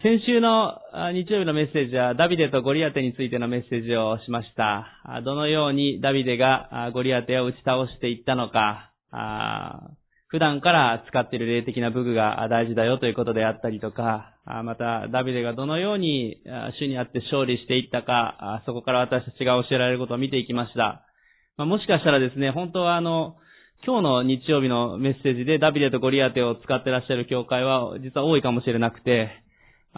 先週の日曜日のメッセージはダビデとゴリアテについてのメッセージをしました。どのようにダビデがゴリアテを打ち倒していったのか、普段から使っている霊的な武具が大事だよということであったりとか、またダビデがどのように主にあって勝利していったか、そこから私たちが教えられることを見ていきました。もしかしたらですね、本当はあの、今日の日曜日のメッセージでダビデとゴリアテを使ってらっしゃる教会は実は多いかもしれなくて、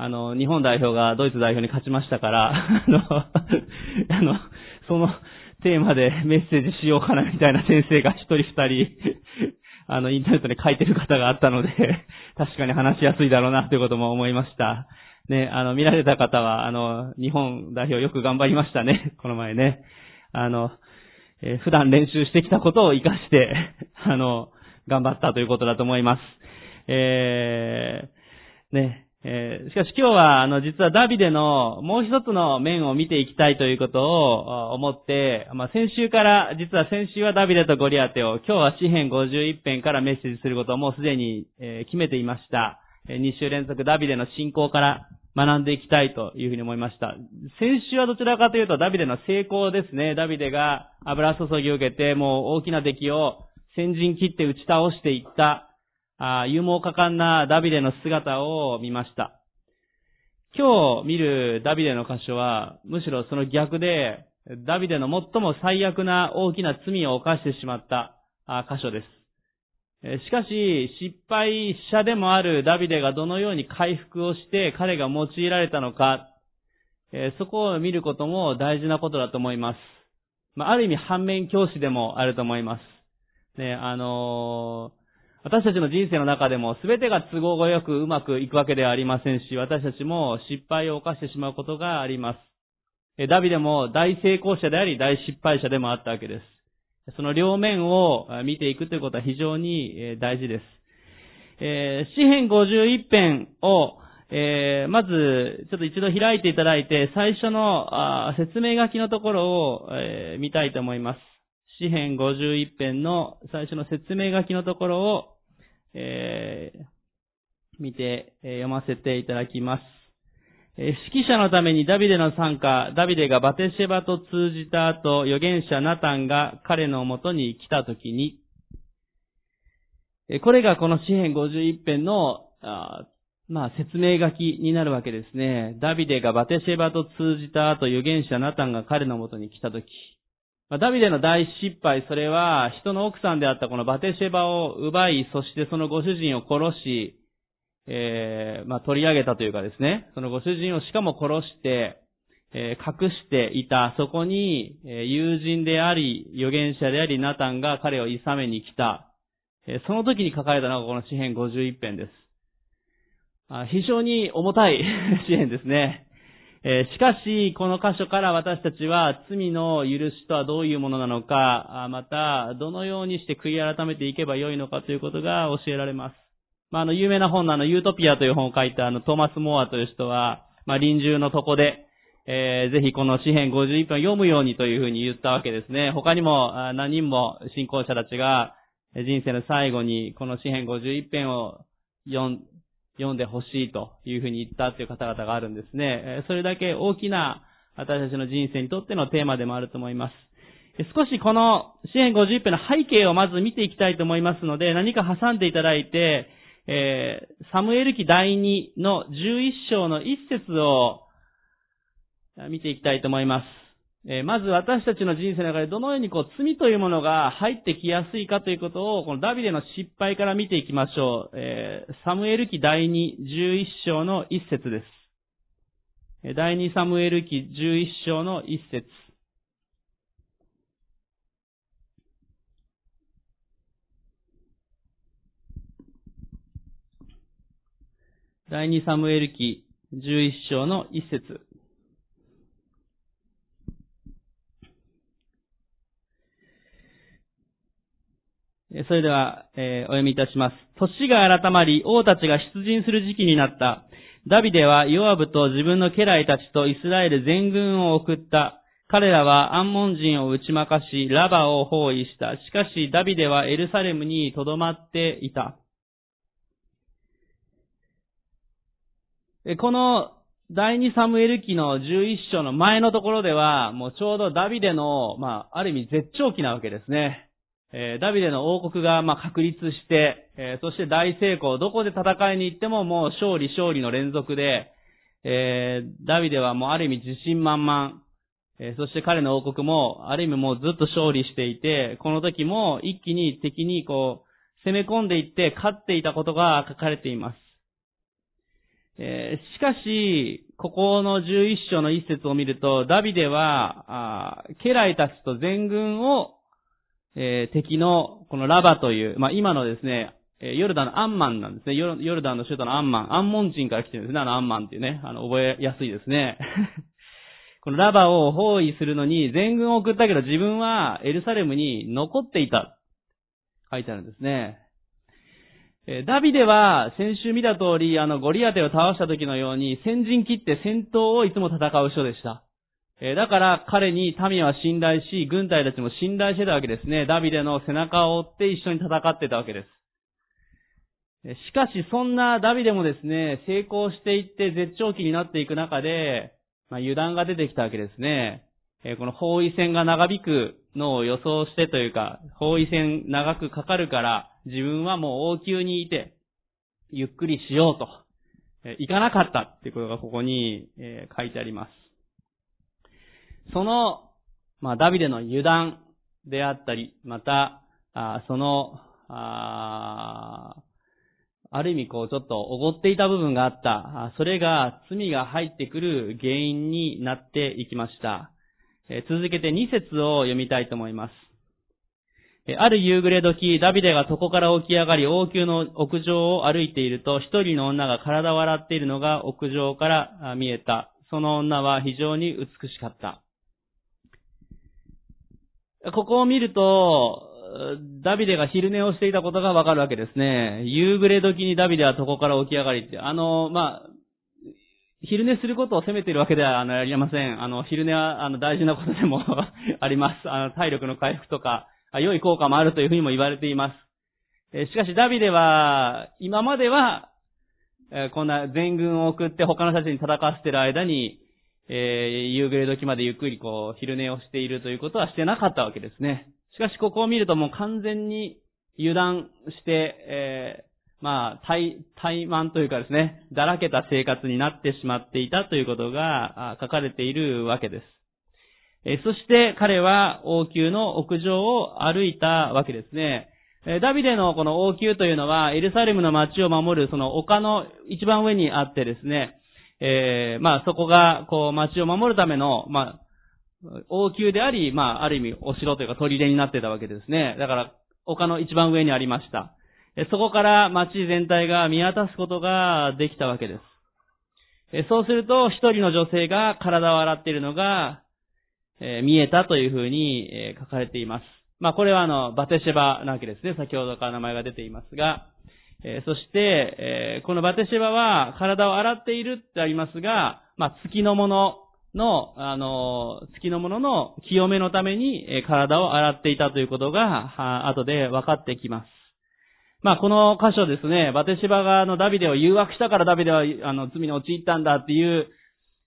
あの、日本代表がドイツ代表に勝ちましたから、あの、あの、そのテーマでメッセージしようかなみたいな先生が一人二人、あの、インターネットで書いてる方があったので、確かに話しやすいだろうなということも思いました。ね、あの、見られた方は、あの、日本代表よく頑張りましたね、この前ね。あの、えー、普段練習してきたことを活かして、あの、頑張ったということだと思います。えー、ね、えー、しかし今日は、あの、実はダビデのもう一つの面を見ていきたいということを思って、まあ、先週から、実は先週はダビデとゴリアテを、今日は詩編51編からメッセージすることをもうすでに、えー、決めていました。え2週連続ダビデの信仰から学んでいきたいというふうに思いました。先週はどちらかというとダビデの成功ですね。ダビデが油注ぎを受けて、もう大きな敵を先陣切って打ち倒していったあ勇猛果敢なダビデの姿を見ました。今日見るダビデの箇所は、むしろその逆で、ダビデの最も最悪な大きな罪を犯してしまった箇所です。しかし、失敗者でもあるダビデがどのように回復をして彼が用いられたのか、そこを見ることも大事なことだと思います。あ、る意味反面教師でもあると思います。ね、あの私たちの人生の中でも全てが都合がよくうまくいくわけではありませんし、私たちも失敗を犯してしまうことがあります。ダビデも大成功者であり大失敗者でもあったわけです。その両面を見ていくということは非常に大事です。えー、詩編51編を、えー、まず、ちょっと一度開いていただいて、最初の説明書きのところを、えー、見たいと思います。詩編51編の最初の説明書きのところを、えー、見て、えー、読ませていただきます。えー、指揮者のためにダビデの参加、ダビデがバテシェバと通じた後、預言者ナタンが彼のもとに来たときに、えー、これがこの詩編51編の、あまあ、説明書きになるわけですね。ダビデがバテシェバと通じた後、預言者ナタンが彼のもとに来たとき、ま、ダビデの大失敗、それは人の奥さんであったこのバテシェバを奪い、そしてそのご主人を殺し、えー、まあ、取り上げたというかですね、そのご主人をしかも殺して、えー、隠していた、そこに、え、友人であり、預言者であり、ナタンが彼を諌めに来た。え、その時に書かれたのがこの詩編51編です。あ非常に重たい 詩編ですね。えしかし、この箇所から私たちは罪の許しとはどういうものなのか、また、どのようにして悔い改めていけばよいのかということが教えられます。まあ、あの、有名な本のあの、ユートピアという本を書いたあの、トーマス・モアという人は、まあ、臨終のとこで、えー、ぜひこの詩編51編を読むようにというふうに言ったわけですね。他にも何人も信仰者たちが人生の最後にこの詩編51編を読ん読んでほしいというふうに言ったという方々があるんですね。それだけ大きな私たちの人生にとってのテーマでもあると思います。少しこの支援50編の背景をまず見ていきたいと思いますので、何か挟んでいただいて、えー、サムエル記第2の11章の一節を見ていきたいと思います。えまず私たちの人生の中でどのようにこう罪というものが入ってきやすいかということを、このダビデの失敗から見ていきましょう。えー、サムエル記第2、11章の一節です。第2サムエル記11章の一節。第2サムエル記11章の一節。それでは、えー、お読みいたします。年が改まり、王たちが出陣する時期になった。ダビデはヨアブと自分の家来たちとイスラエル全軍を送った。彼らはアンモン人を打ち負かし、ラバを包囲した。しかし、ダビデはエルサレムに留まっていた。この第2サムエル記の11章の前のところでは、もうちょうどダビデの、まあ、ある意味絶頂期なわけですね。えー、ダビデの王国が、まあ、確立して、えー、そして大成功、どこで戦いに行ってももう勝利勝利の連続で、えー、ダビデはもうある意味自信満々、えそして彼の王国も、ある意味もうずっと勝利していて、この時も一気に敵にこう、攻め込んでいって勝っていたことが書かれています。えしかし、ここの11章の一節を見ると、ダビデは、あ家来たちと全軍をえー、敵の、このラバという、まあ、今のですね、えヨルダンのアンマンなんですね。ヨルダンの首都のアンマン。アンモン人から来てるんですね。あのアンマンっていうね。あの、覚えやすいですね。このラバを包囲するのに全軍を送ったけど自分はエルサレムに残っていた。書いてあるんですね。えダビデは先週見た通り、あのゴリアテを倒した時のように先陣切って戦闘をいつも戦う人でした。だから彼に民は信頼し、軍隊たちも信頼してたわけですね。ダビデの背中を追って一緒に戦ってたわけです。しかしそんなダビデもですね、成功していって絶頂期になっていく中で、まあ、油断が出てきたわけですね。この包囲戦が長引くのを予想してというか、包囲戦長くかかるから、自分はもう王宮にいて、ゆっくりしようと、行かなかったっていうことがここに、書いてあります。その、まあ、ダビデの油断であったり、また、あその、あある意味こうちょっとおごっていた部分があった、それが罪が入ってくる原因になっていきました。え続けて2節を読みたいと思います。ある夕暮れ時、ダビデが床から起き上がり、王宮の屋上を歩いていると、一人の女が体を洗っているのが屋上から見えた。その女は非常に美しかった。ここを見ると、ダビデが昼寝をしていたことがわかるわけですね。夕暮れ時にダビデは床から起き上がりって、あの、まあ、昼寝することを責めているわけではありません。あの、昼寝はあの大事なことでも あります。あの、体力の回復とか、良い効果もあるというふうにも言われています。しかしダビデは、今までは、こんな全軍を送って他の人たちに戦わせている間に、えー、夕暮れ時までゆっくりこう、昼寝をしているということはしてなかったわけですね。しかしここを見るともう完全に油断して、えー、まあ、怠、怠慢というかですね、だらけた生活になってしまっていたということが書かれているわけです。えー、そして彼は王宮の屋上を歩いたわけですね。ダビデのこの王宮というのは、エルサレムの街を守るその丘の一番上にあってですね、えー、まあそこが、こう、町を守るための、まあ、王宮であり、まあ、ある意味、お城というか砦になってたわけですね。だから、丘の一番上にありました。そこから町全体が見渡すことができたわけです。そうすると、一人の女性が体を洗っているのが、え、見えたというふうに、え、書かれています。まあ、これはあの、バテシェバなわけですね。先ほどから名前が出ていますが、えそして、えこのバテシェバは体を洗っているってありますが、まあ、月のものの、あの、月のものの清めのために、え体を洗っていたということが、後で分かってきます。まあ、この箇所ですね、バテシバがのダビデを誘惑したからダビデはあの罪に陥ったんだっていう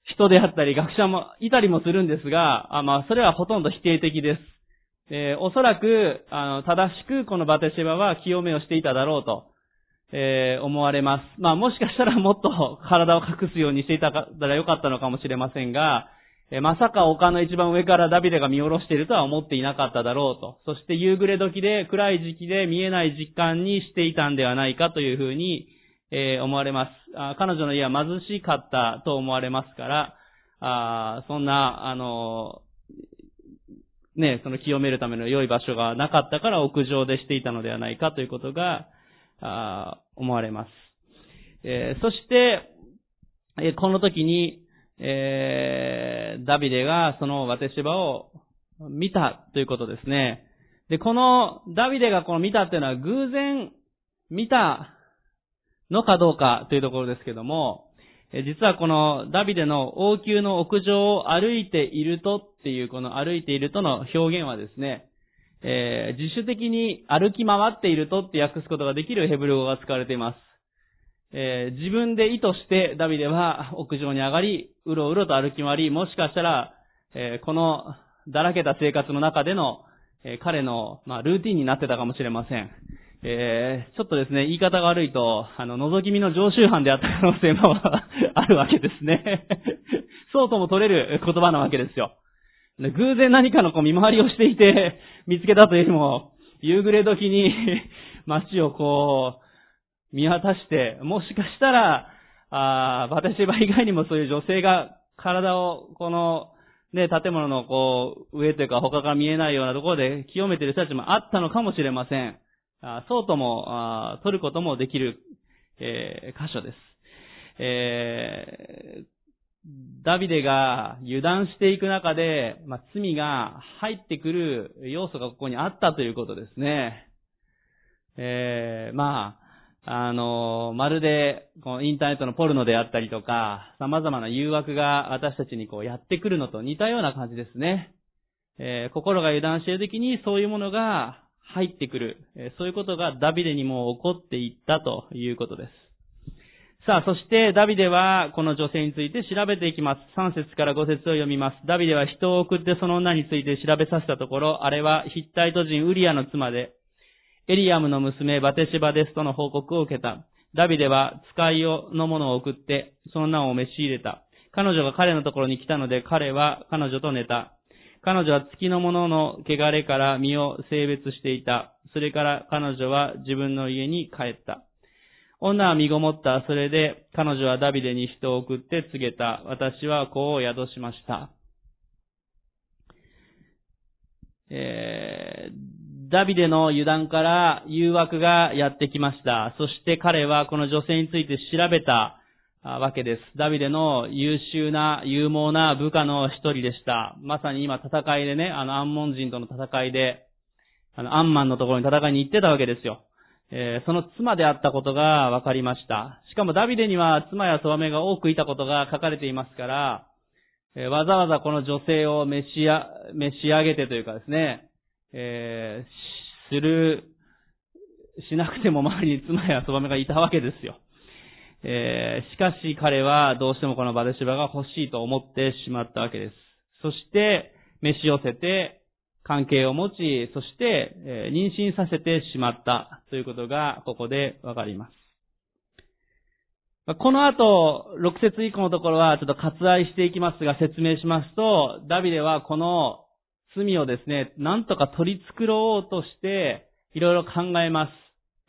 人であったり、学者もいたりもするんですが、あまあ、それはほとんど否定的です。えー、おそらく、あの、正しくこのバテシバは清めをしていただろうと。えー、思われます。まあもしかしたらもっと体を隠すようにしていたらよかったのかもしれませんが、えー、まさか丘の一番上からダビデが見下ろしているとは思っていなかっただろうと。そして夕暮れ時で暗い時期で見えない時間にしていたんではないかというふうに、えー、思われますあ。彼女の家は貧しかったと思われますから、あそんな、あのね、その清めるための良い場所がなかったから屋上でしていたのではないかということが、あ思われます。え、そして、えこの時に、え、ダビデがそのワテシバを見たということですね。で、このダビデがこの見たっていうのは偶然見たのかどうかというところですけども、実はこのダビデの王宮の屋上を歩いているとっていうこの歩いているとの表現はですね、えー、自主的に歩き回っているとって訳すことができるヘブル語が使われています。えー、自分で意図してダビデは屋上に上がり、うろうろと歩き回り、もしかしたら、えー、このだらけた生活の中での、えー、彼の、まあ、ルーティンになってたかもしれません。えー、ちょっとですね、言い方が悪いと、あの、覗き見の常習犯であった可能性も あるわけですね。そうとも取れる言葉なわけですよ。偶然何かのこう見回りをしていて、見つけたというよりも、夕暮れ時に 街をこう、見渡して、もしかしたら、あバテシバ以外にもそういう女性が体をこの、ね、建物のこう、上というか他から見えないようなところで清めている人たちもあったのかもしれません。あそうともあ、取ることもできる、えー、箇所です。えー、ダビデが油断していく中で、まあ、罪が入ってくる要素がここにあったということですね。えー、まあ、あの、まるで、このインターネットのポルノであったりとか、様々な誘惑が私たちにこうやってくるのと似たような感じですね。えー、心が油断しているときにそういうものが入ってくる、そういうことがダビデにも起こっていったということです。さあ、そしてダビデはこの女性について調べていきます。3節から5節を読みます。ダビデは人を送ってその女について調べさせたところ、あれはヒッタイト人ウリアの妻で、エリアムの娘バテシバですとの報告を受けた。ダビデは使いのものを送って、その名を召し入れた。彼女が彼のところに来たので、彼は彼女と寝た。彼女は月のものの汚れから身を性別していた。それから彼女は自分の家に帰った。女は身ごもった。それで彼女はダビデに人を送って告げた。私は子を宿しました。えー、ダビデの油断から誘惑がやってきました。そして彼はこの女性について調べた。わけです。ダビデの優秀な、勇猛な部下の一人でした。まさに今戦いでね、あの、アンモン人との戦いで、あの、アンマンのところに戦いに行ってたわけですよ。えー、その妻であったことが分かりました。しかもダビデには妻や咎めが多くいたことが書かれていますから、えー、わざわざこの女性を召しや、召し上げてというかですね、えー、する、しなくても周りに妻や咎めがいたわけですよ。え、しかし彼はどうしてもこのバデシバが欲しいと思ってしまったわけです。そして、召し寄せて、関係を持ち、そして、え、妊娠させてしまったということがここでわかります。この後、6節以降のところはちょっと割愛していきますが説明しますと、ダビデはこの罪をですね、なんとか取り繕おうとして、いろいろ考えます。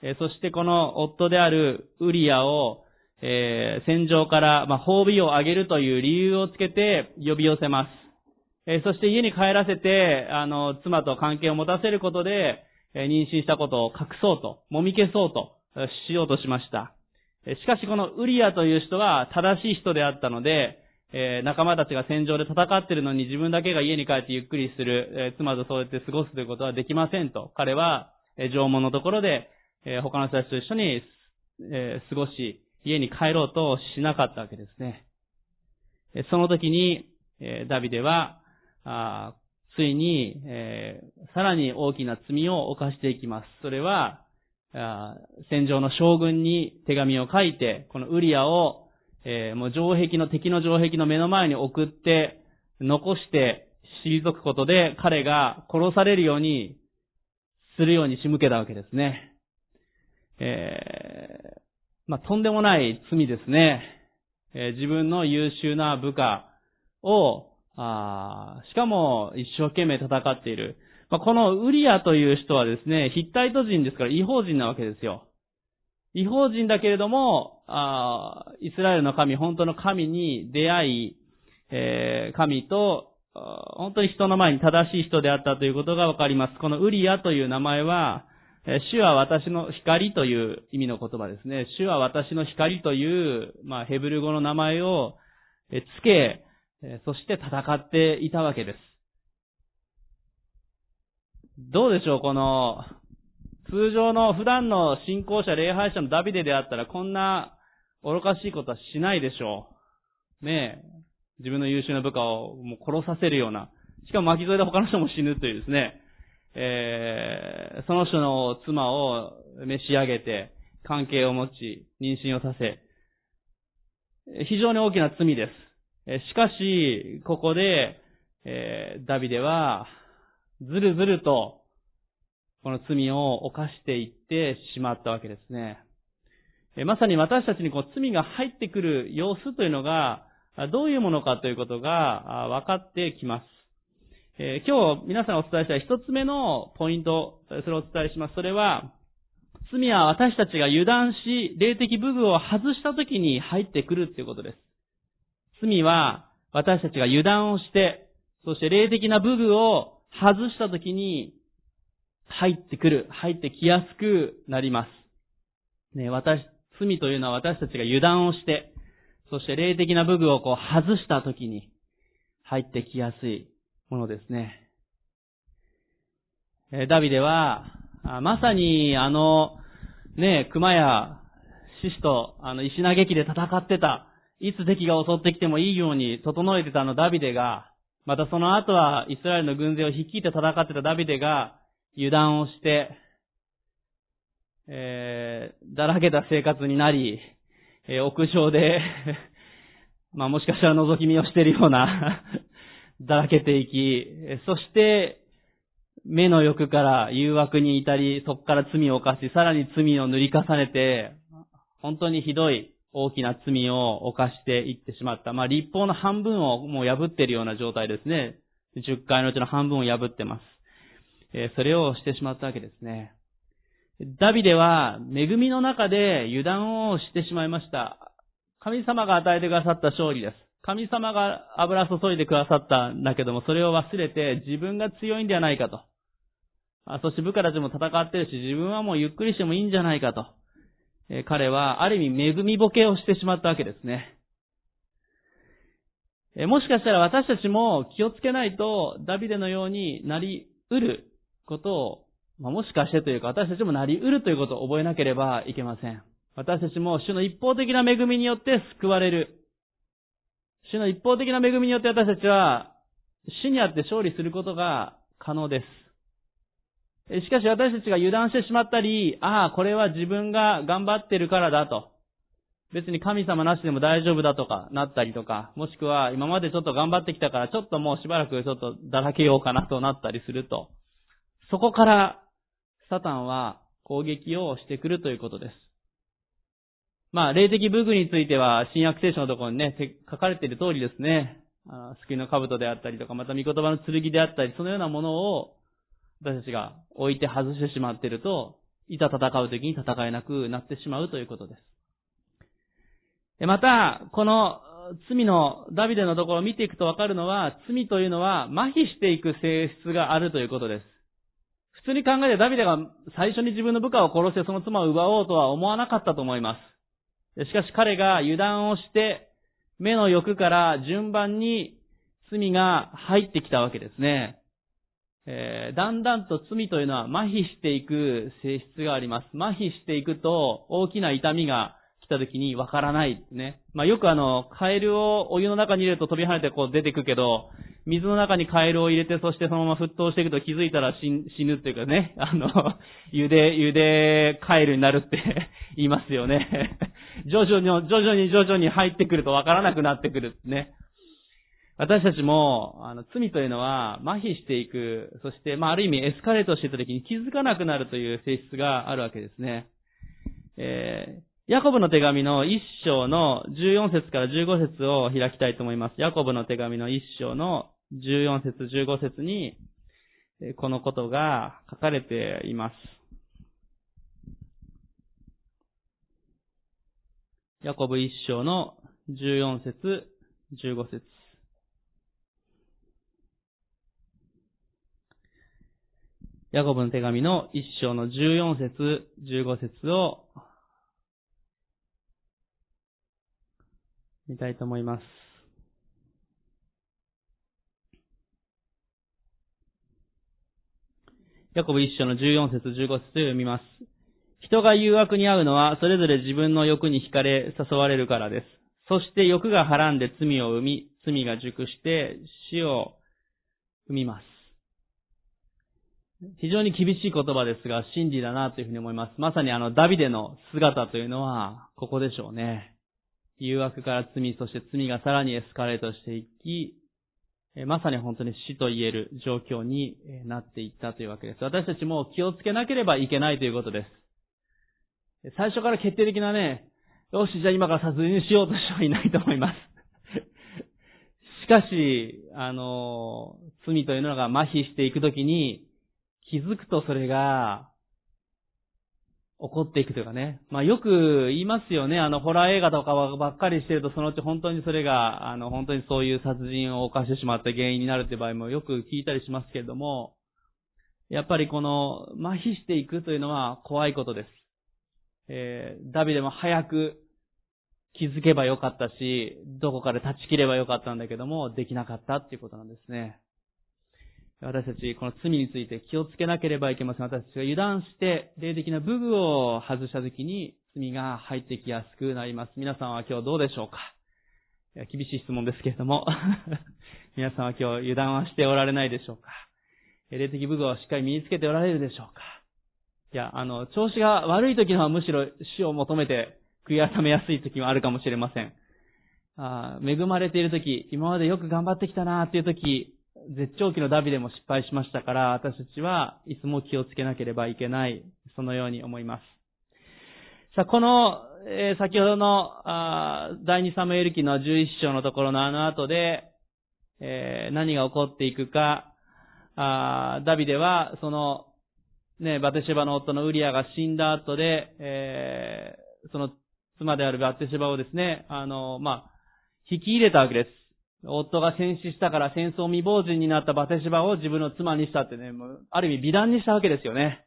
えそしてこの夫であるウリアをえー、戦場から、まあ、褒美をあげるという理由をつけて呼び寄せます。そして家に帰らせて、あの、妻と関係を持たせることで、妊娠したことを隠そうと、もみ消そうと、しようとしました。しかしこのウリアという人は正しい人であったので、仲間たちが戦場で戦っているのに自分だけが家に帰ってゆっくりする、妻とそうやって過ごすということはできませんと。彼は、縄文のところで、他の人たちと一緒に、過ごし、家に帰ろうとしなかったわけですね。その時に、ダビデは、あついに、さらに大きな罪を犯していきます。それは、戦場の将軍に手紙を書いて、このウリアを、もう城壁の、敵の城壁の目の前に送って、残して退くことで彼が殺されるようにするように仕向けたわけですね。えまあ、とんでもない罪ですね。えー、自分の優秀な部下を、あしかも一生懸命戦っている。まあ、このウリアという人はですね、ヒッタイト人ですから違法人なわけですよ。違法人だけれども、あイスラエルの神、本当の神に出会い、えー、神と、本当に人の前に正しい人であったということがわかります。このウリアという名前は、主は私の光という意味の言葉ですね。主は私の光という、まあ、ヘブル語の名前をつけ、そして戦っていたわけです。どうでしょうこの、通常の普段の信仰者、礼拝者のダビデであったら、こんな愚かしいことはしないでしょう。ねえ。自分の優秀な部下をもう殺させるような。しかも巻き添えで他の人も死ぬというですね。えー、その人の妻を召し上げて、関係を持ち、妊娠をさせ、非常に大きな罪です。しかし、ここで、えー、ダビデは、ずるずると、この罪を犯していってしまったわけですね。えまさに私たちにこう罪が入ってくる様子というのが、どういうものかということが分かってきます。えー、今日皆さんお伝えしたい一つ目のポイント、それをお伝えします。それは、罪は私たちが油断し、霊的武具を外した時に入ってくるということです。罪は私たちが油断をして、そして霊的な武具を外した時に入ってくる、入ってきやすくなります。ね、私、罪というのは私たちが油断をして、そして霊的な武具をこう外した時に入ってきやすいものですね。えダビデは、まさにあの、ね、熊や獅子とあの石投げ機で戦ってた、いつ敵が襲ってきてもいいように整えてたのダビデが、またその後はイスラエルの軍勢を率いて戦ってたダビデが油断をして、えー、だらけた生活になり、えー、屋上で まあもしかしたら覗き見をしているような だらけていき、そして、目の欲から誘惑に至り、そこから罪を犯し、さらに罪を塗り重ねて、本当にひどい。大きな罪を犯していってしまった。まあ、立法の半分をもう破っているような状態ですね。10回のうちの半分を破ってます。えそれをしてしまったわけですね。ダビデは恵みの中で油断をしてしまいました。神様が与えてくださった勝利です。神様が油注いでくださったんだけども、それを忘れて自分が強いんではないかと。あそして部下たちも戦ってるし、自分はもうゆっくりしてもいいんじゃないかと。彼はある意味恵みぼけをしてしまったわけですね。もしかしたら私たちも気をつけないとダビデのようになり得ることを、まあ、もしかしてというか私たちもなり得るということを覚えなければいけません。私たちも主の一方的な恵みによって救われる。主の一方的な恵みによって私たちは、死にあって勝利することが可能です。しかし私たちが油断してしまったり、ああ、これは自分が頑張ってるからだと。別に神様なしでも大丈夫だとかなったりとか、もしくは今までちょっと頑張ってきたからちょっともうしばらくちょっとだらけようかなとなったりすると、そこからサタンは攻撃をしてくるということです。まあ、霊的武具については、新約聖書のところにね、書かれている通りですね。救いの兜であったりとか、また御言葉の剣であったり、そのようなものを、私たちが置いて外してしまっていると、いざ戦う時に戦えなくなってしまうということです。また、この罪のダビデのところを見ていくとわかるのは、罪というのは麻痺していく性質があるということです。普通に考えてダビデが最初に自分の部下を殺してその妻を奪おうとは思わなかったと思います。しかし彼が油断をして、目の欲から順番に罪が入ってきたわけですね。えー、だんだんと罪というのは麻痺していく性質があります。麻痺していくと大きな痛みが来た時にわからないね。まあ、よくあの、カエルをお湯の中に入れると飛び跳ねてこう出てくけど、水の中にカエルを入れて、そしてそのまま沸騰していくと気づいたら死ぬっていうかね、あの、茹で、茹でカエルになるって 言いますよね。徐々に、徐々に徐々に入ってくるとわからなくなってくるね。私たちも、あの、罪というのは麻痺していく、そして、まあ、ある意味エスカレートしていた時に気づかなくなるという性質があるわけですね。えー、ヤコブの手紙の一章の14節から15節を開きたいと思います。ヤコブの手紙の一章の14節15節に、このことが書かれています。ヤコブ一章の14節15節ヤコブの手紙の一章の14節15節を見たいと思います。ヤコブ一章の14節15節を読みます。人が誘惑に遭うのは、それぞれ自分の欲に惹かれ誘われるからです。そして欲がはらんで罪を生み、罪が熟して死を生みます。非常に厳しい言葉ですが、真理だなというふうに思います。まさにあの、ダビデの姿というのは、ここでしょうね。誘惑から罪、そして罪がさらにエスカレートしていき、まさに本当に死と言える状況になっていったというわけです。私たちも気をつけなければいけないということです。最初から決定的なね、よし、じゃあ今から殺人しようとしてはいないと思います。しかし、あの、罪というのが麻痺していくときに、気づくとそれが、起こっていくというかね。まあよく言いますよね。あの、ホラー映画とかばっかりしてると、そのうち本当にそれが、あの、本当にそういう殺人を犯してしまった原因になるっていう場合もよく聞いたりしますけれども、やっぱりこの、麻痺していくというのは怖いことです。えー、ダビデも早く気づけばよかったし、どこかで断ち切ればよかったんだけども、できなかったっていうことなんですね。私たち、この罪について気をつけなければいけません。私たちが油断して、霊的な武具を外したときに、罪が入ってきやすくなります。皆さんは今日どうでしょうか？厳しい質問ですけれども 皆さんは今日油断はしておられないでしょうか？霊的武具をしっかり身につけておられるでしょうか？いや、あの、調子が悪い時のはむしろ死を求めて悔い改めやすい時もあるかもしれません。あ恵まれている時、今までよく頑張ってきたなっていう時、絶頂期のダビデも失敗しましたから、私たちはいつも気をつけなければいけない、そのように思います。さあ、この、えー、先ほどの、あ第二サムエル記の11章のところのあの後で、えー、何が起こっていくか、あダビデは、その、ね、バテシェバの夫のウリアが死んだ後で、えー、その妻であるバテシェバをですね、あの、まあ、引き入れたわけです。夫が戦死したから戦争未亡人になったバテシバを自分の妻にしたってね、ある意味美談にしたわけですよね。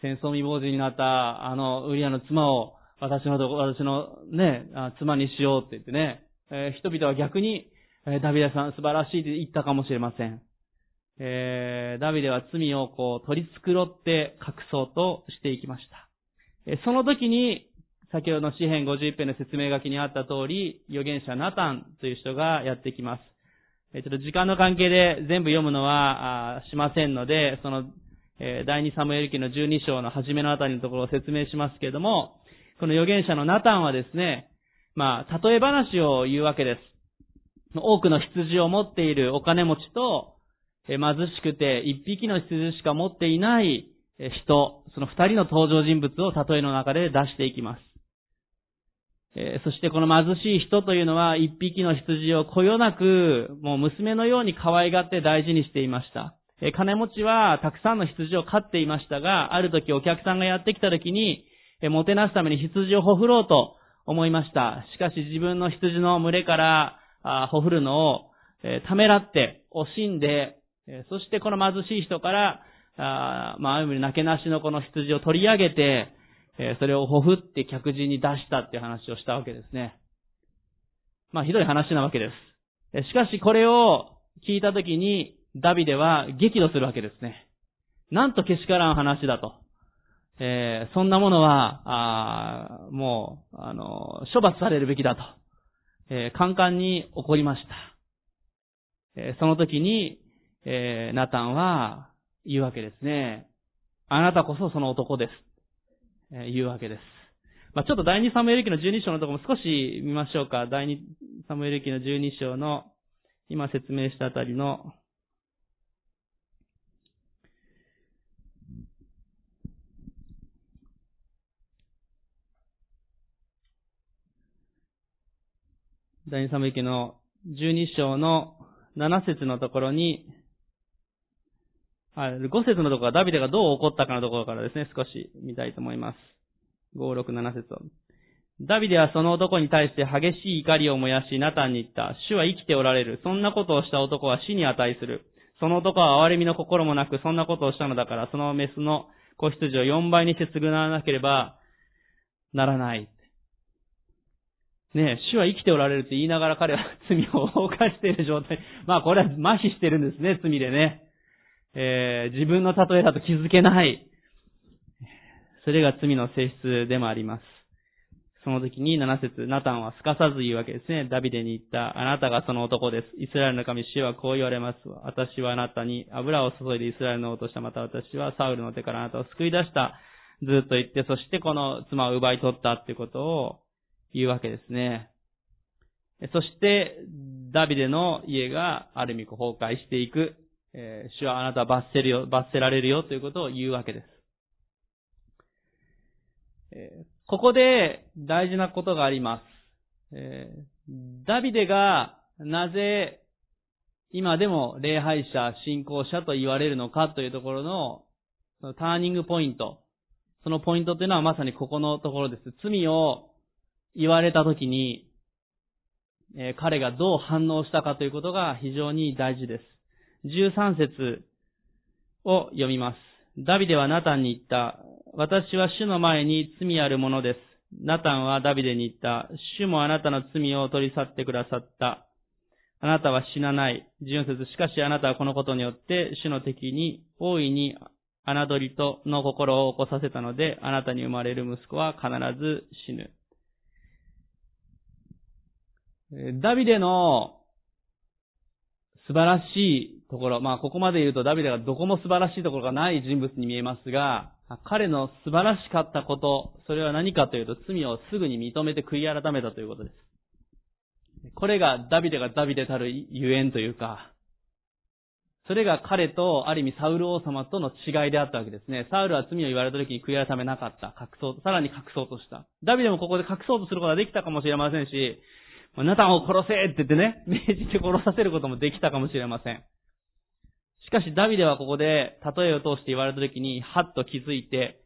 戦争未亡人になったあのウリアの妻を私の私のね、妻にしようって言ってね、えー、人々は逆に、えー、ダビデさん素晴らしいって言ったかもしれません。えー、ダビデは罪をこう取り繕って隠そうとしていきました。えその時に先ほどの詩編51編の説明書きにあった通り、預言者ナタンという人がやってきます。ちょっと時間の関係で全部読むのはしませんので、その、第二サムエル記の12章の初めのあたりのところを説明しますけれども、この預言者のナタンはですね、まあ、例え話を言うわけです。多くの羊を持っているお金持ちと、貧しくて一匹の羊しか持っていない人、その二人の登場人物を例えの中で出していきます。えー、そしてこの貧しい人というのは一匹の羊をこよなく、もう娘のように可愛がって大事にしていました。えー、金持ちはたくさんの羊を飼っていましたが、ある時お客さんがやってきた時に、えー、もてなすために羊をほふろうと思いました。しかし自分の羊の群れから、あほふるのを、え、ためらって、惜しんで、え、そしてこの貧しい人から、あまあ、ある意味なけなしのこの羊を取り上げて、えそれをほふって客人に出したっていう話をしたわけですね。まあ、ひどい話なわけです。しかし、これを聞いたときに、ダビデは激怒するわけですね。なんとけしからん話だと。えー、そんなものは、あもう、あの、処罰されるべきだと。えー、カンカンに怒りました。えー、その時に、えー、ナタンは言うわけですね。あなたこそその男です。え言うわけです。まあ、ちょっと第二サムエル記の12章のところも少し見ましょうか。第二サムエル記の12章の、今説明したあたりの、第二サムエル記の12章の7節のところに、はい、5節のところはダビデがどう怒ったかのところからですね、少し見たいと思います。5、6、7節ダビデはその男に対して激しい怒りを燃やし、ナタンに言った。主は生きておられる。そんなことをした男は死に値する。その男は憐れみの心もなく、そんなことをしたのだから、そのメスの子羊を4倍にして償わなければならない。ねえ、主は生きておられるって言いながら彼は罪を犯している状態。まあこれは麻痺してるんですね、罪でね。えー、自分の例えだと気づけない。それが罪の性質でもあります。その時に7節ナタンはすかさず言うわけですね。ダビデに言った。あなたがその男です。イスラエルの神主はこう言われます。私はあなたに油を注いでイスラエルの王とした。また私はサウルの手からあなたを救い出した。ずっと言って、そしてこの妻を奪い取ったってことを言うわけですね。そして、ダビデの家がある意味崩壊していく。えー、主はあなたは罰せるよ、罰せられるよということを言うわけです。えー、ここで大事なことがあります。えー、ダビデがなぜ今でも礼拝者、信仰者と言われるのかというところのターニングポイント。そのポイントというのはまさにここのところです。罪を言われたときに、えー、彼がどう反応したかということが非常に大事です。13節を読みます。ダビデはナタンに言った。私は主の前に罪あるものです。ナタンはダビデに言った。主もあなたの罪を取り去ってくださった。あなたは死なない。14節しかしあなたはこのことによって主の敵に大いに侮りとの心を起こさせたので、あなたに生まれる息子は必ず死ぬ。ダビデの素晴らしいところ、まあここまで言うとダビデがどこも素晴らしいところがない人物に見えますが、彼の素晴らしかったこと、それは何かというと罪をすぐに認めて悔い改めたということです。これがダビデがダビデたるゆえんというか、それが彼と、ある意味サウル王様との違いであったわけですね。サウルは罪を言われた時に悔い改めなかった。隠そう、さらに隠そうとした。ダビデもここで隠そうとすることができたかもしれませんし、ナタンを殺せって言ってね、命じて殺させることもできたかもしれません。しかしダビデはここで、例えを通して言われた時に、はっと気づいて、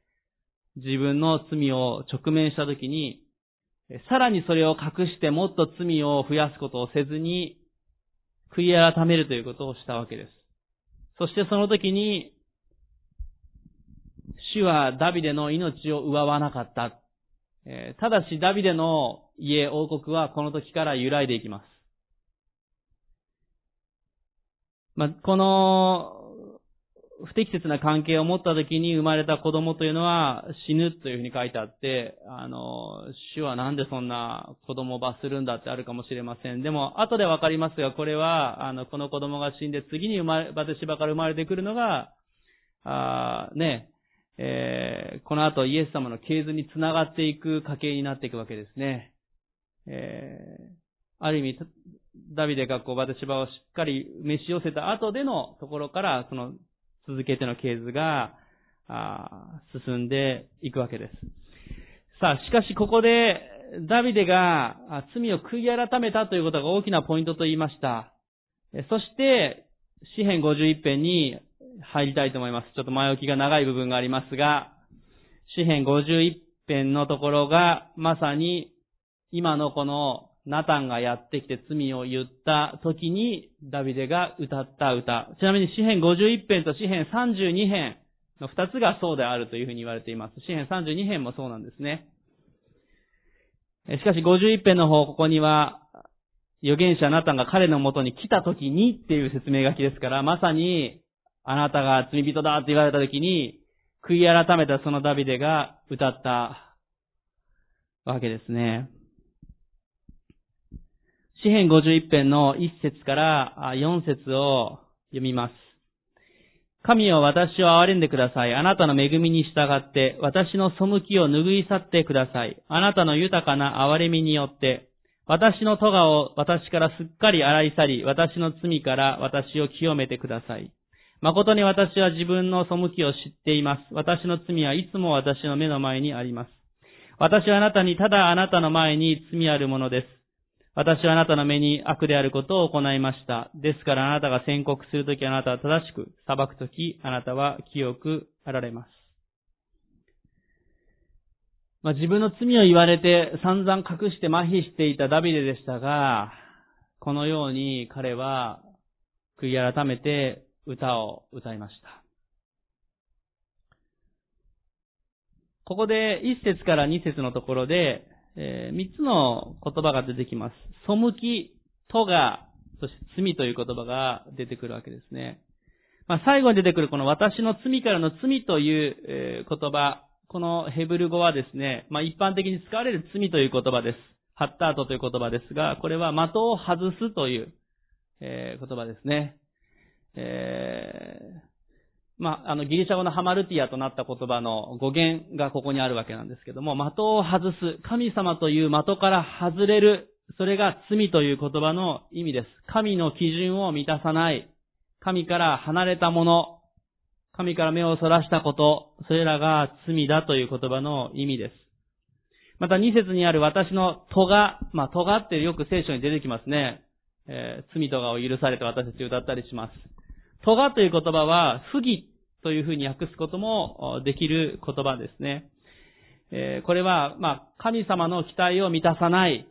自分の罪を直面した時に、さらにそれを隠してもっと罪を増やすことをせずに、悔い改めるということをしたわけです。そしてその時に、主はダビデの命を奪わなかった。ただしダビデの家、王国はこの時から揺らいでいきます。まあ、この、不適切な関係を持った時に生まれた子供というのは死ぬというふうに書いてあって、あの、主はなんでそんな子供を罰するんだってあるかもしれません。でも、後でわかりますが、これは、あの、この子供が死んで次に生まれ、バテシバから生まれてくるのが、あね、えー、この後イエス様の系図につながっていく家系になっていくわけですね。えー、ある意味、ダビデがこうバテシバをしっかり召し寄せた後でのところから、その続けての系図が、あ進んでいくわけです。さあ、しかしここで、ダビデが罪を悔い改めたということが大きなポイントと言いました。そして、詩編51編に入りたいと思います。ちょっと前置きが長い部分がありますが、詩編51編のところが、まさに、今のこのナタンがやってきて罪を言った時に、ダビデが歌った歌。ちなみに詩編51編と詩編32編の2つがそうであるというふうに言われています。詩編32編もそうなんですね。しかし51編の方、ここには、預言者ナタンが彼のもとに来た時にっていう説明書きですから、まさに、あなたが罪人だって言われた時に、悔い改めたそのダビデが歌ったわけですね。詩編51編の1節から4節を読みます。神は私を憐れんでください。あなたの恵みに従って、私の背きを拭い去ってください。あなたの豊かな憐れみによって、私の咎を私からすっかり洗い去り、私の罪から私を清めてください。誠に私は自分の背きを知っています。私の罪はいつも私の目の前にあります。私はあなたにただあなたの前に罪あるものです。私はあなたの目に悪であることを行いました。ですからあなたが宣告するときあなたは正しく、裁くときあなたは清くあられます。まあ、自分の罪を言われて散々隠して麻痺していたダビデでしたが、このように彼は悔い改めて歌を歌いました。ここで一節から二節のところで、えー、三つの言葉が出てきます。背き、とが、そして罪という言葉が出てくるわけですね。まあ、最後に出てくるこの私の罪からの罪という、え、言葉、このヘブル語はですね、まあ一般的に使われる罪という言葉です。ハッタートという言葉ですが、これは的を外すという、えー、言葉ですね。えー、まあ、あの、ギリシャ語のハマルティアとなった言葉の語源がここにあるわけなんですけども、的を外す、神様という的から外れる、それが罪という言葉の意味です。神の基準を満たさない、神から離れたもの、神から目をそらしたこと、それらが罪だという言葉の意味です。また二節にある私の咎、まあ、咎ってよく聖書に出てきますね。えー、罪咎を許されて私たち歌ったりします。咎という言葉は、不義というふうに訳すこともできる言葉ですね。え、これは、まあ、神様の期待を満たさない、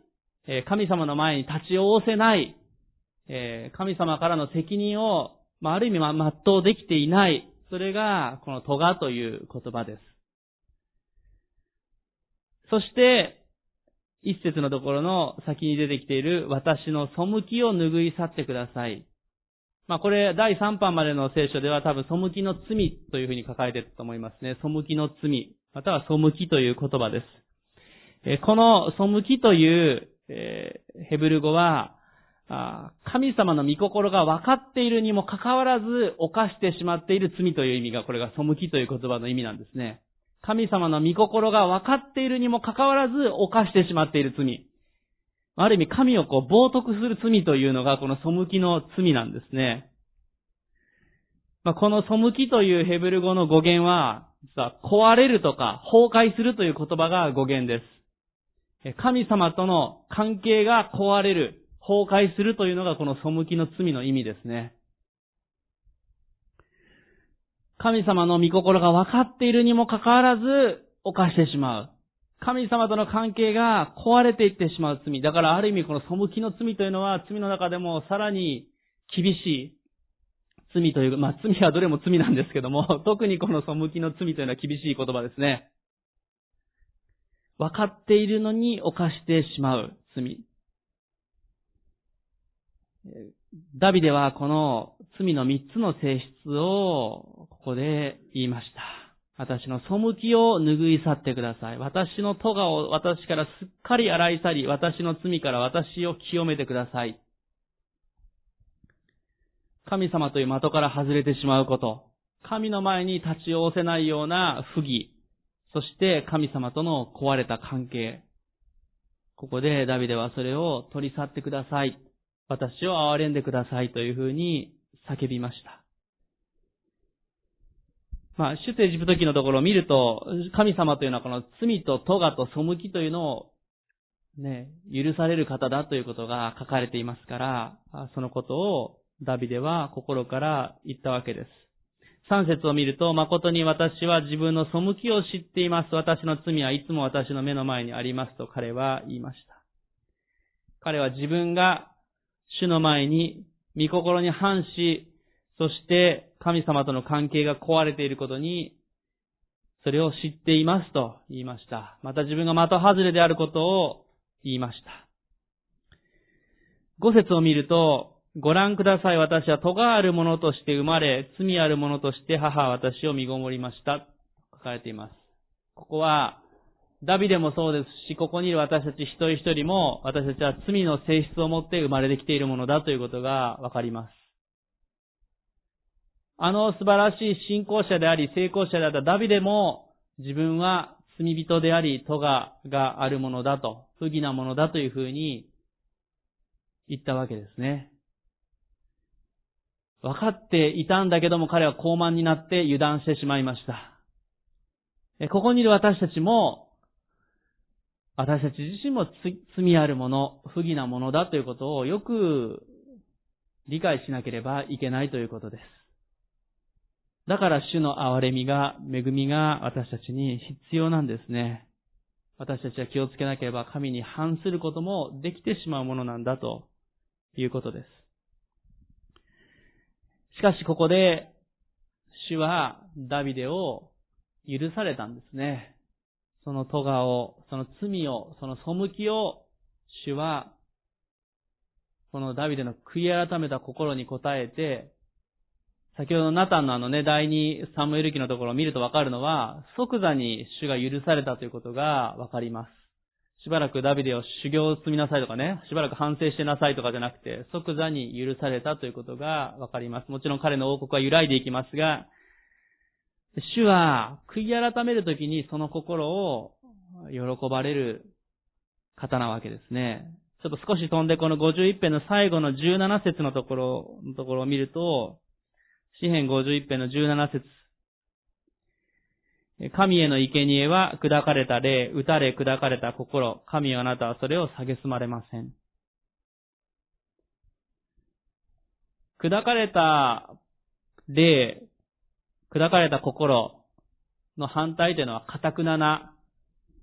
え、神様の前に立ち寄せない、え、神様からの責任を、まあ、ある意味、ま、全うできていない、それが、この咎という言葉です。そして、一節のところの先に出てきている、私の背きを拭い去ってください。まあこれ、第3版までの聖書では多分、背きの罪というふうに書かれていると思いますね。背きの罪、または背きという言葉です。えこの背きという、えヘブル語は、神様の御心が分かっているにもかかわらず犯してしまっている罪という意味が、これが背きという言葉の意味なんですね。神様の御心が分かっているにもかかわらず犯してしまっている罪。ある意味神をこう冒涜する罪というのがこの背きの罪なんですね。まあ、この背きというヘブル語の語源は、実は壊れるとか崩壊するという言葉が語源です。神様との関係が壊れる、崩壊するというのがこの背きの罪の意味ですね。神様の御心が分かっているにもかかわらず犯してしまう。神様との関係が壊れていってしまう罪。だからある意味この背きの罪というのは罪の中でもさらに厳しい罪という、まあ罪はどれも罪なんですけども、特にこの背きの罪というのは厳しい言葉ですね。分かっているのに犯してしまう罪。ダビデはこの罪の三つの性質をここで言いました。私の背きを拭い去ってください。私の咎を私からすっかり洗い去り、私の罪から私を清めてください。神様という的から外れてしまうこと、神の前に立ち寄せないような不義、そして神様との壊れた関係。ここでダビデはそれを取り去ってください。私を憐れんでくださいというふうに叫びました。まあ、出エジプト記のところを見ると、神様というのはこの罪と咎と背きというのをね、許される方だということが書かれていますから、そのことをダビデは心から言ったわけです。三節を見ると、誠に私は自分の背きを知っています。私の罪はいつも私の目の前にありますと彼は言いました。彼は自分が主の前に御心に反し、そして神様との関係が壊れていることに、それを知っていますと言いました。また自分が的外れであることを言いました。五節を見ると、ご覧ください。私は戸があるものとして生まれ、罪あるものとして母は私を身ごもりました。書かれています。ここは、ダビデもそうですし、ここにいる私たち一人一人も、私たちは罪の性質を持って生まれてきているものだということがわかります。あの素晴らしい信仰者であり、成功者であったダビデも、自分は罪人であり、咎があるものだと、不義なものだというふうに言ったわけですね。分かっていたんだけども彼は高慢になって油断してしまいました。ここにいる私たちも、私たち自身も罪あるもの、不義なものだということをよく理解しなければいけないということです。だから主の憐れみが、恵みが私たちに必要なんですね。私たちは気をつけなければ神に反することもできてしまうものなんだということです。しかしここで、主はダビデを許されたんですね。その咎を、その罪を、その背きを、主は、このダビデの悔い改めた心に応えて、先ほどのナタンのあのね、第二サムエル記のところを見るとわかるのは、即座に主が許されたということがわかります。しばらくダビデを修行を積みなさいとかね、しばらく反省してなさいとかじゃなくて、即座に許されたということがわかります。もちろん彼の王国は揺らいでいきますが、主は悔い改めるときにその心を喜ばれる方なわけですね。ちょっと少し飛んでこの51編の最後の17節のところ、のところを見ると、詩編51編の17節神への生贄は砕かれた霊、打たれ砕かれた心、神はあなたはそれを蔑まれません。砕かれた霊、砕かれた心の反対というのは、堅くなな、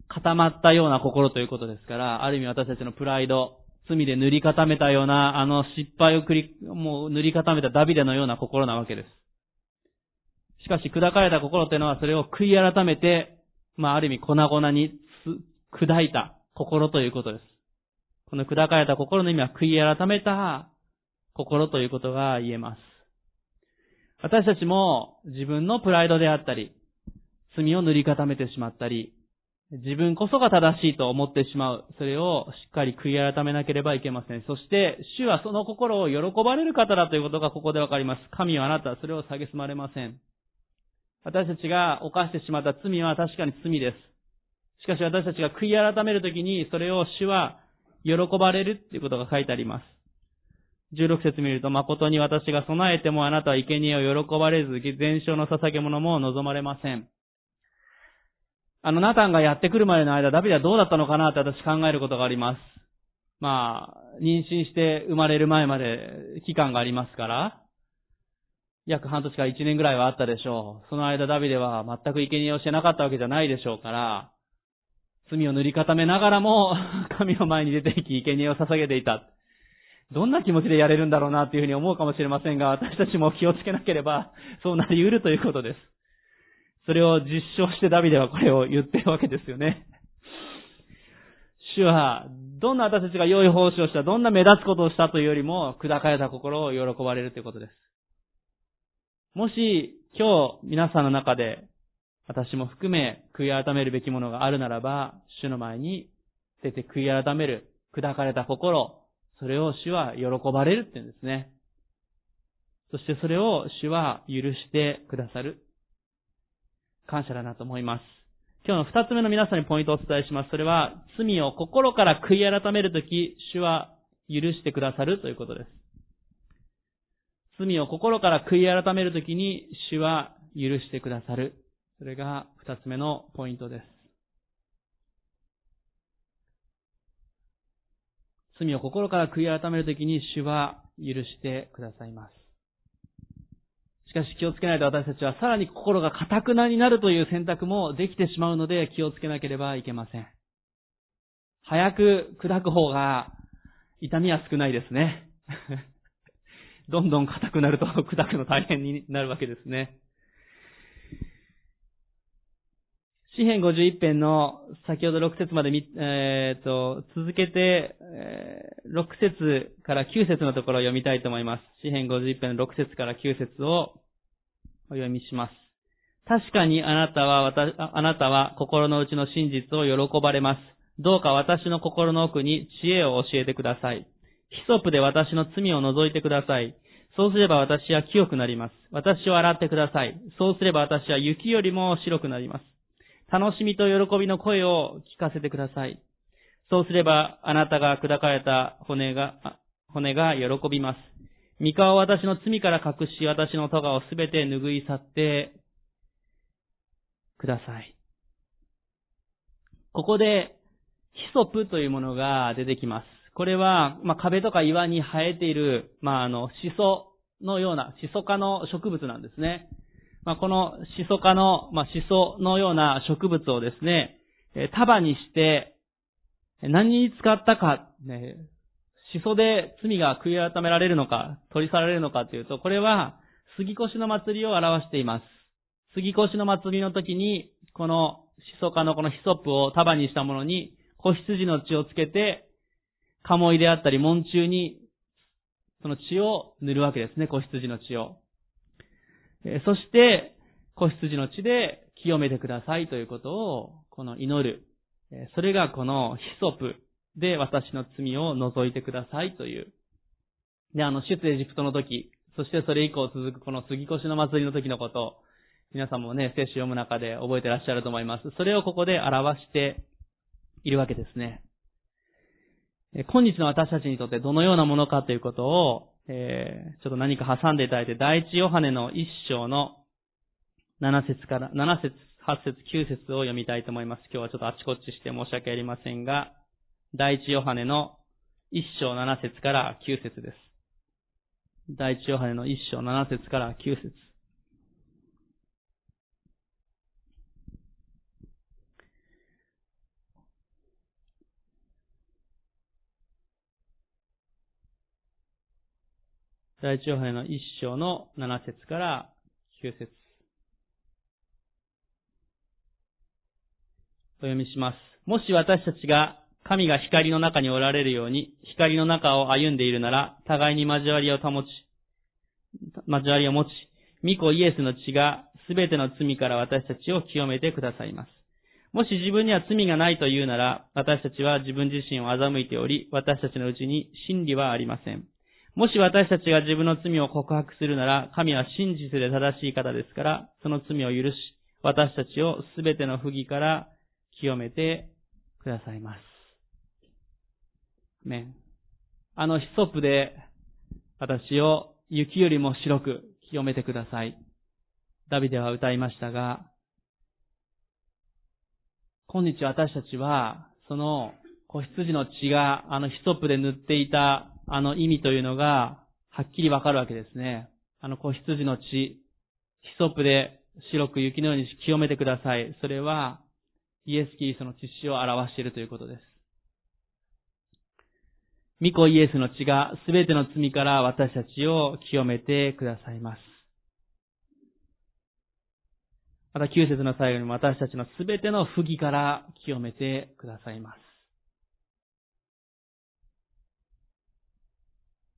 固まったような心ということですから、ある意味私たちのプライド、罪で塗り固めたような、あの失敗を繰り、もう塗り固めたダビデのような心なわけです。しかし砕かれた心というのはそれを悔い改めて、まあある意味粉々に砕いた心ということです。この砕かれた心の意味は悔い改めた心ということが言えます。私たちも自分のプライドであったり、罪を塗り固めてしまったり、自分こそが正しいと思ってしまう。それをしっかり悔い改めなければいけません。そして、主はその心を喜ばれる方だということがここでわかります。神はあなたそれを蔑まれません。私たちが犯してしまった罪は確かに罪です。しかし私たちが悔い改めるときに、それを主は喜ばれるということが書いてあります。16節見ると、誠に私が備えてもあなたは生贄を喜ばれず、全焼の捧げ物も望まれません。あの、ナタンがやってくるまでの間、ダビデはどうだったのかなって私考えることがあります。まあ、妊娠して生まれる前まで期間がありますから、約半年から1年ぐらいはあったでしょう。その間ダビデは全く生贄をしてなかったわけじゃないでしょうから、罪を塗り固めながらも、神の前に出ていき、生贄を捧げていた。どんな気持ちでやれるんだろうなっていうふうに思うかもしれませんが、私たちも気をつけなければ、そうなり得るということです。それを実証してダビデはこれを言ってるわけですよね。主は、どんな私たちが良い奉仕をした、どんな目立つことをしたというよりも、砕かれた心を喜ばれるということです。もし、今日皆さんの中で、私も含め悔い改めるべきものがあるならば、主の前に出て悔い改める、砕かれた心、それを主は喜ばれるって言うんですね。そしてそれを主は許してくださる。感謝だなと思います。今日の二つ目の皆さんにポイントをお伝えします。それは、罪を心から悔い改めるとき、主は許してくださるということです。罪を心から悔い改めるときに、主は許してくださる。それが二つ目のポイントです。罪を心から悔い改めるときに、主は許してくださいます。しかし気をつけないと私たちはさらに心が堅くなになるという選択もできてしまうので気をつけなければいけません。早く砕く方が痛みは少ないですね。どんどん硬くなると砕くの大変になるわけですね。詩編51編の先ほど6節までみ、えー、と、続けて、えー、6節から9節のところを読みたいと思います。詩編51編の6節から9節をお読みします。確かにあなたは、あなたは心の内の真実を喜ばれます。どうか私の心の奥に知恵を教えてください。ヒソプで私の罪を除いてください。そうすれば私は清くなります。私を洗ってください。そうすれば私は雪よりも白くなります。楽しみと喜びの声を聞かせてください。そうすればあなたが砕かれた骨が、骨が喜びます。三河を私の罪から隠し、私の咎をすべて拭い去ってください。ここで、ヒソプというものが出てきます。これは、まあ、壁とか岩に生えている、まあ、あの、シソのような、シソ科の植物なんですね。まあ、このシソ科の、まあ、シソのような植物をですね、束にして、何に使ったか、ね、しそで罪が悔い改められるのか、取り去られるのかというと、これは、杉越の祭りを表しています。杉越の祭りの時に、このシソ科のこのヒソップを束にしたものに、子羊の血をつけて、鴨居であったり、門中に、その血を塗るわけですね、子羊の血を。えそして、子羊の血で清めてくださいということを、この祈る。それがこのヒソプで私の罪を除いてくださいという。で、あの、出エジプトの時、そしてそれ以降続くこの杉越の祭りの時のこと、皆さんもね、聖書読む中で覚えてらっしゃると思います。それをここで表しているわけですね。今日の私たちにとってどのようなものかということを、えー、ちょっと何か挟んでいただいて、第一ヨハネの一章の7節から、7節、8節、9節を読みたいと思います。今日はちょっとあちこちして申し訳ありませんが、第一ヨハネの一章7節から9節です。第一ヨハネの一章7節から9節第一ヨハネの一章の7節から9節お読みします。もし私たちが神が光の中におられるように、光の中を歩んでいるなら、互いに交わりを保ち、交わりを持ち、御子イエスの血がすべての罪から私たちを清めてくださいます。もし自分には罪がないというなら、私たちは自分自身を欺いており、私たちのうちに真理はありません。もし私たちが自分の罪を告白するなら、神は真実で正しい方ですから、その罪を許し、私たちをすべての不義から清めてくださいます。ね。あのヒソップで私を雪よりも白く清めてください。ダビデは歌いましたが、今日私たちは、その子羊の血があのヒソップで塗っていたあの意味というのが、はっきりわかるわけですね。あの子羊の血、ヒソップで白く雪のように清めてください。それは、イエス・キリストの血潮を表しているということです。御子イエスの血がすべての罪から私たちを清めてくださいます。また、9節の最後にも私たちのすべての不義から清めてくださいます。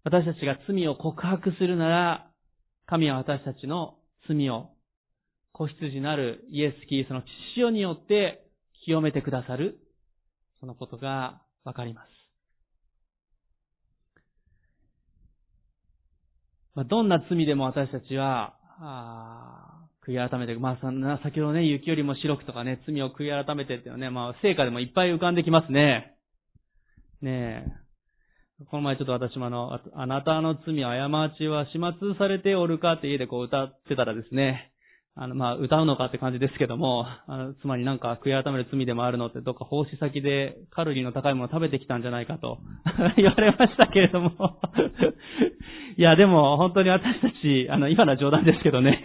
私たちが罪を告白するなら、神は私たちの罪を、子羊なるイエス・キリストの血潮によって清めてくださる、そのことがわかります。まあ、どんな罪でも私たちは、あ悔い改めて、まあ、先ほどね、雪よりも白くとかね、罪を悔い改めてっていうのはね、まあ、成果でもいっぱい浮かんできますね。ねえ。この前ちょっと私もあの、あなたの罪、過ちは始末されておるかって家でこう歌ってたらですね、あの、まあ、歌うのかって感じですけども、あの、つまりなんか悔い改める罪でもあるのって、どっか奉仕先でカロリーの高いものを食べてきたんじゃないかと 言われましたけれども いや、でも本当に私たち、あの、今のは冗談ですけどね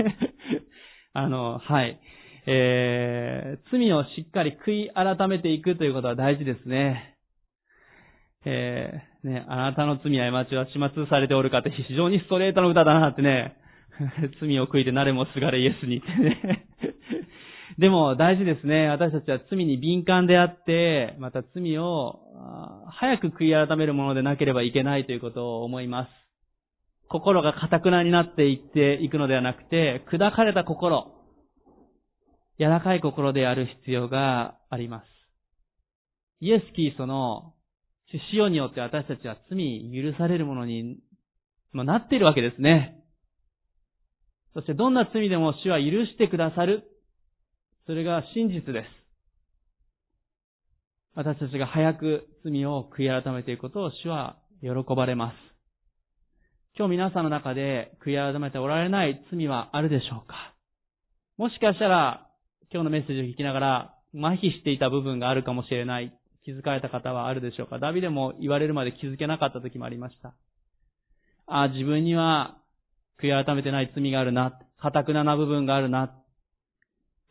あの、はい。えー、罪をしっかり悔い改めていくということは大事ですね。えー、ね、あなたの罪過ちは始末されておるかって非常にストレートの歌だなってね、罪を悔いて誰もすがれイエスにってね。でも大事ですね。私たちは罪に敏感であって、また罪を早く悔い改めるものでなければいけないということを思います。心が堅くなになっていっていくのではなくて、砕かれた心、柔らかい心である必要があります。イエス・キーストの塩によって私たちは罪許されるものに、まなっているわけですね。そしてどんな罪でも主は許してくださる。それが真実です。私たちが早く罪を悔い改めていくことを主は喜ばれます。今日皆さんの中で悔い改めておられない罪はあるでしょうか？もしかしたら今日のメッセージを聞きながら麻痺していた部分があるかもしれない。気づかれた方はあるでしょうか？ダビデも言われるまで気づけなかった時もありました。ああ、自分には悔い改めてない罪があるな。堅くなな部分があるな。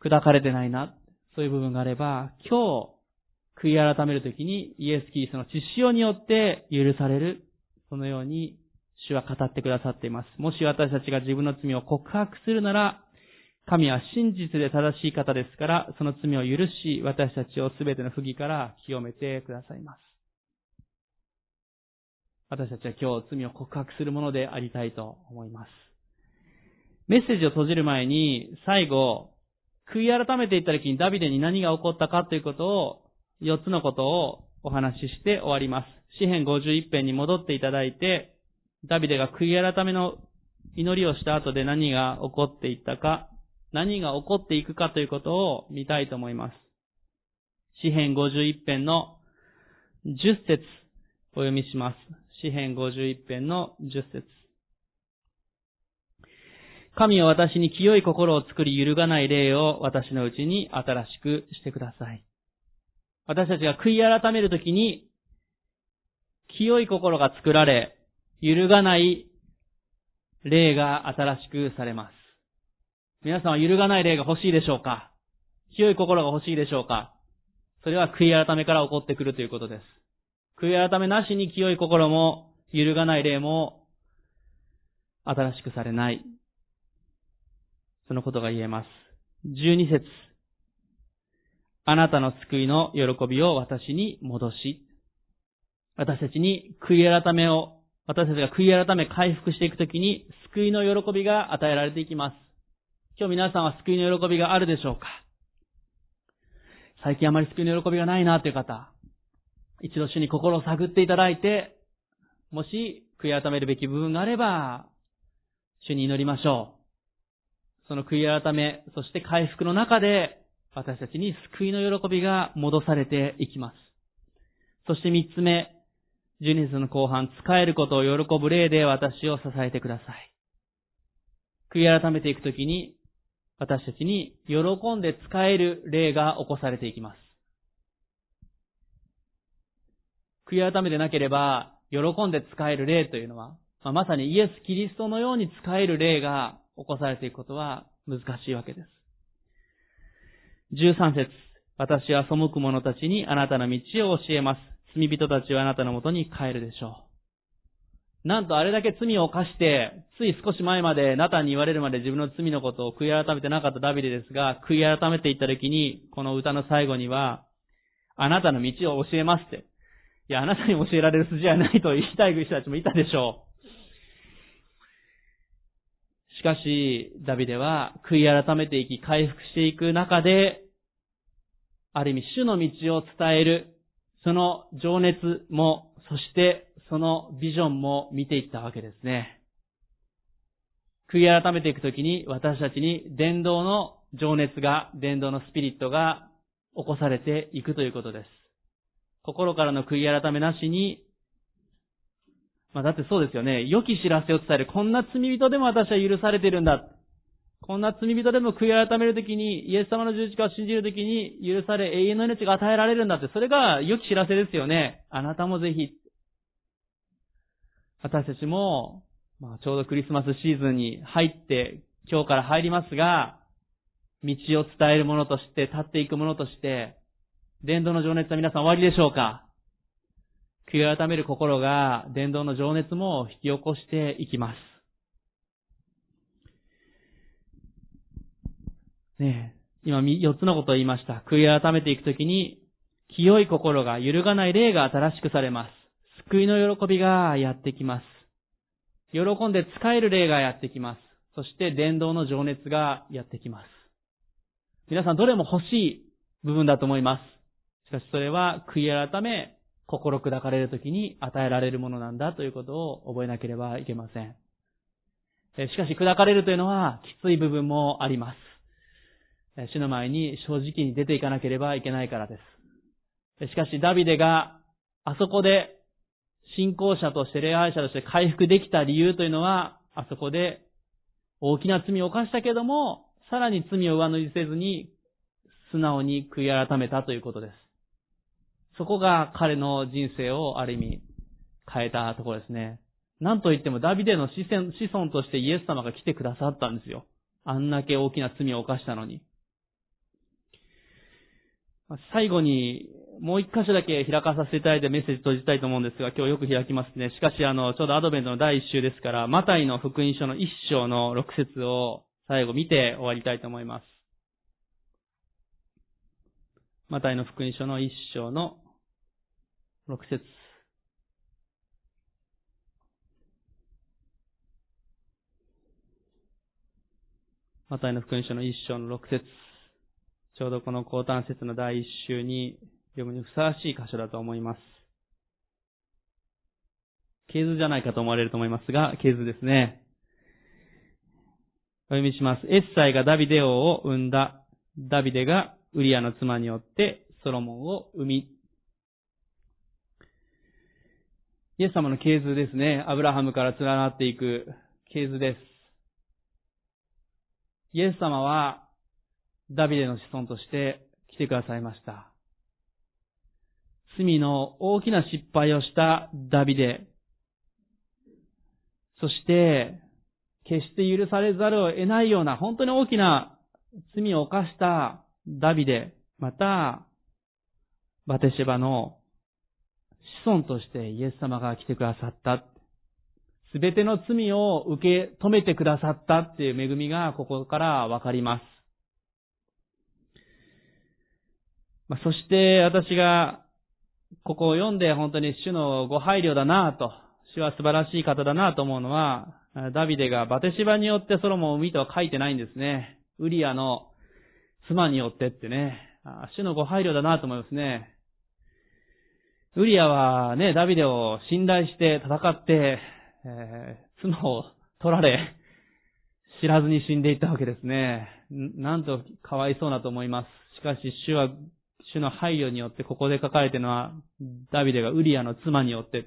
砕かれてないな。そういう部分があれば、今日、悔い改めるときにイエス・キリストの血潮によって許される。そのように主は語ってくださっています。もし私たちが自分の罪を告白するなら、神は真実で正しい方ですから、その罪を許し、私たちをすべての不義から清めてくださいます。私たちは今日罪を告白するものでありたいと思います。メッセージを閉じる前に、最後、悔い改めていった時にダビデに何が起こったかということを、4つのことをお話しして終わります。詩編51編に戻っていただいて、ダビデが悔い改めの祈りをした後で何が起こっていったか、何が起こっていくかということを見たいと思います。詩編51編の10節お読みします。詩編51編の10節神は私に清い心を作り揺るがない霊を私のうちに新しくしてください。私たちが悔い改めるときに、清い心が作られ、揺るがない霊が新しくされます。皆さんは揺るがない霊が欲しいでしょうか？清い心が欲しいでしょうか？それは悔い改めから起こってくるということです。悔い改めなしに清い心も揺るがない霊も新しくされない。そのことが言えます。12節あなたの救いの喜びを私に戻し、私たちに悔い改めを、私たちが悔い改め回復していくときに救いの喜びが与えられていきます。今日皆さんは救いの喜びがあるでしょうか？最近あまり救いの喜びがないなという方、一度主に心を探っていただいて、もし悔い改めるべき部分があれば、主に祈りましょう。その悔い改め、そして回復の中で、私たちに救いの喜びが戻されていきます。そして三つ目、十二節の後半、使えることを喜ぶ霊で私を支えてください。悔い改めていくときに、私たちに喜んで使える霊が起こされていきます。悔い改めてなければ、喜んで使える霊というのは、まあ、まさにイエス・キリストのように使える霊が起こされていくことは難しいわけです。13節私は背く者たちにあなたの道を教えます。罪人たちはあなたのもとに帰るでしょう。なんとあれだけ罪を犯して、つい少し前までナタンに言われるまで自分の罪のことを悔い改めてなかったダビデですが、悔い改めていった時に、この歌の最後には、あなたの道を教えますって。いや、あなたに教えられる筋合いないと言いたい人たちもいたでしょう。しかし、ダビデは悔い改めていき、回復していく中で、ある意味、主の道を伝える、その情熱も、そしてそのビジョンも見ていったわけですね。悔い改めていくときに、私たちに伝道の情熱が、伝道のスピリットが起こされていくということです。心からの悔い改めなしに、まあだってそうですよね。良き知らせを伝える。こんな罪人でも私は許されてるんだ。こんな罪人でも悔い改めるときに、イエス様の十字架を信じるときに許され、永遠の命が与えられるんだって、それが良き知らせですよね。あなたもぜひ。私たちも、まあちょうどクリスマスシーズンに入って、今日から入りますが、道を伝えるものとして、立っていくものとして、伝道の情熱は皆さん終わりでしょうか？悔い改める心が伝道の情熱も引き起こしていきます。ねえ、今4つのことを言いました。悔い改めていくときに、清い心が揺るがない霊が新しくされます。救いの喜びがやってきます。喜んで使える霊がやってきます。そして伝道の情熱がやってきます。皆さんどれも欲しい部分だと思います。しかしそれは悔い改め、心砕かれるときに与えられるものなんだということを覚えなければいけません。しかし砕かれるというのはきつい部分もあります。主の前に正直に出ていかなければいけないからです。しかしダビデがあそこで信仰者として礼拝者として回復できた理由というのは、あそこで大きな罪を犯したけども、さらに罪を上塗りせずに素直に悔い改めたということです。そこが彼の人生をある意味変えたところですね。なんといってもダビデの子孫としてイエス様が来てくださったんですよ。あんだけ大きな罪を犯したのに。最後に、もう一箇所だけ開かさせていただいてメッセージ閉じたいと思うんですが、今日よく開きますね。しかし、あの、ちょうどアドベントの第一週ですから、マタイの福音書の一章の六節を最後見て終わりたいと思います。マタイの福音書の一章の6節マタイの福音書の一章の六節ちょうどこの高端節の第一週に読むにふさわしい箇所だと思います。系図じゃないかと思われると思いますが、系図ですね。お読みします。エッサイがダビデ王を生んだ。ダビデがウリアの妻によってソロモンを生み。イエス様の系図ですね。アブラハムから連なっていく系図です。イエス様はダビデの子孫として来てくださいました。罪の大きな失敗をしたダビデ。そして、決して許されざるを得ないような本当に大きな罪を犯したダビデ、また、バテシェバの子孫としてイエス様が来てくださった。すべての罪を受け止めてくださったっていう恵みがここからわかります。まあ、そして私がここを読んで本当に主のご配慮だなと、主は素晴らしい方だなと思うのは、ダビデがバテシバによってソロモンを生みとは書いてないんですね。ウリアの妻によってってね、主のご配慮だなと思いますね。ウリアはね、ダビデを信頼して戦って、えー、妻を取られ、知らずに死んでいったわけですね。なんとかわいそうなと思います。しかし、主は、主の配慮によってここで書かれているのは、ダビデがウリアの妻によって、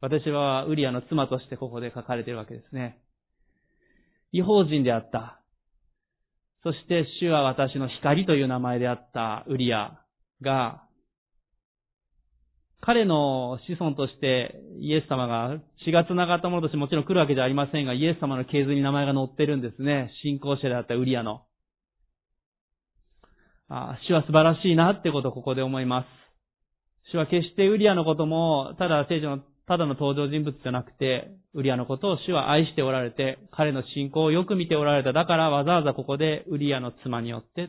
私はウリアの妻としてここで書かれているわけですね。違法人であった。そして主は私の光という名前であったウリアが、彼の子孫としてイエス様が血が繋がったものとしてもちろん来るわけじゃありませんが、イエス様の系図に名前が載ってるんですね。信仰者であったウリアの。あ主は素晴らしいなってことをここで思います。主は決してウリアのことも、ただ聖書のただの登場人物じゃなくて、ウリアのことを主は愛しておられて、彼の信仰をよく見ておられた。だからわざわざここでウリアの妻によって、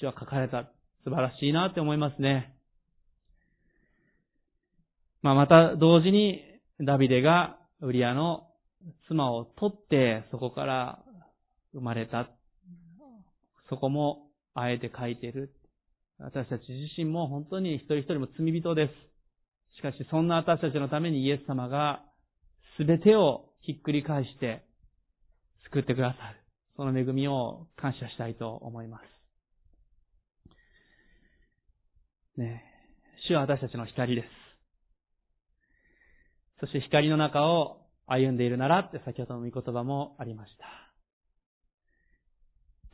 主は書かれた。素晴らしいなって思いますね。まあ、また同時にダビデがウリアの妻を取ってそこから生まれた。そこもあえて書いてる。私たち自身も本当に一人一人も罪人です。しかしそんな私たちのためにイエス様が全てをひっくり返して救ってくださる。その恵みを感謝したいと思います。ね主は私たちの光です。そして光の中を歩んでいるならって先ほどの御言葉もありました。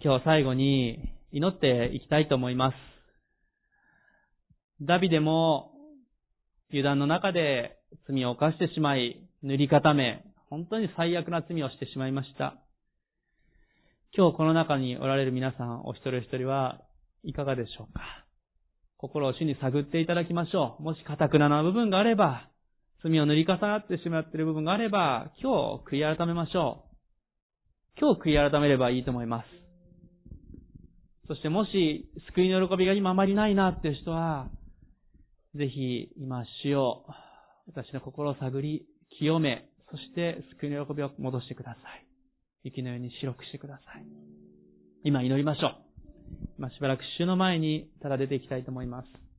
今日最後に祈っていきたいと思います。ダビデも油断の中で罪を犯してしまい、塗り固め、本当に最悪な罪をしてしまいました。今日この中におられる皆さん、お一人お一人はいかがでしょうか？心を主に探っていただきましょう。もし堅くなな部分があれば、罪を塗り重なってしまっている部分があれば、今日悔い改めましょう。今日悔い改めればいいと思います。そしてもし、救いの喜びが今あまりないなっていう人は、ぜひ今主を私の心を探り、清め、そして救いの喜びを戻してください。雪のように白くしてください。今祈りましょう。今しばらく主の前にただ出ていきたいと思います。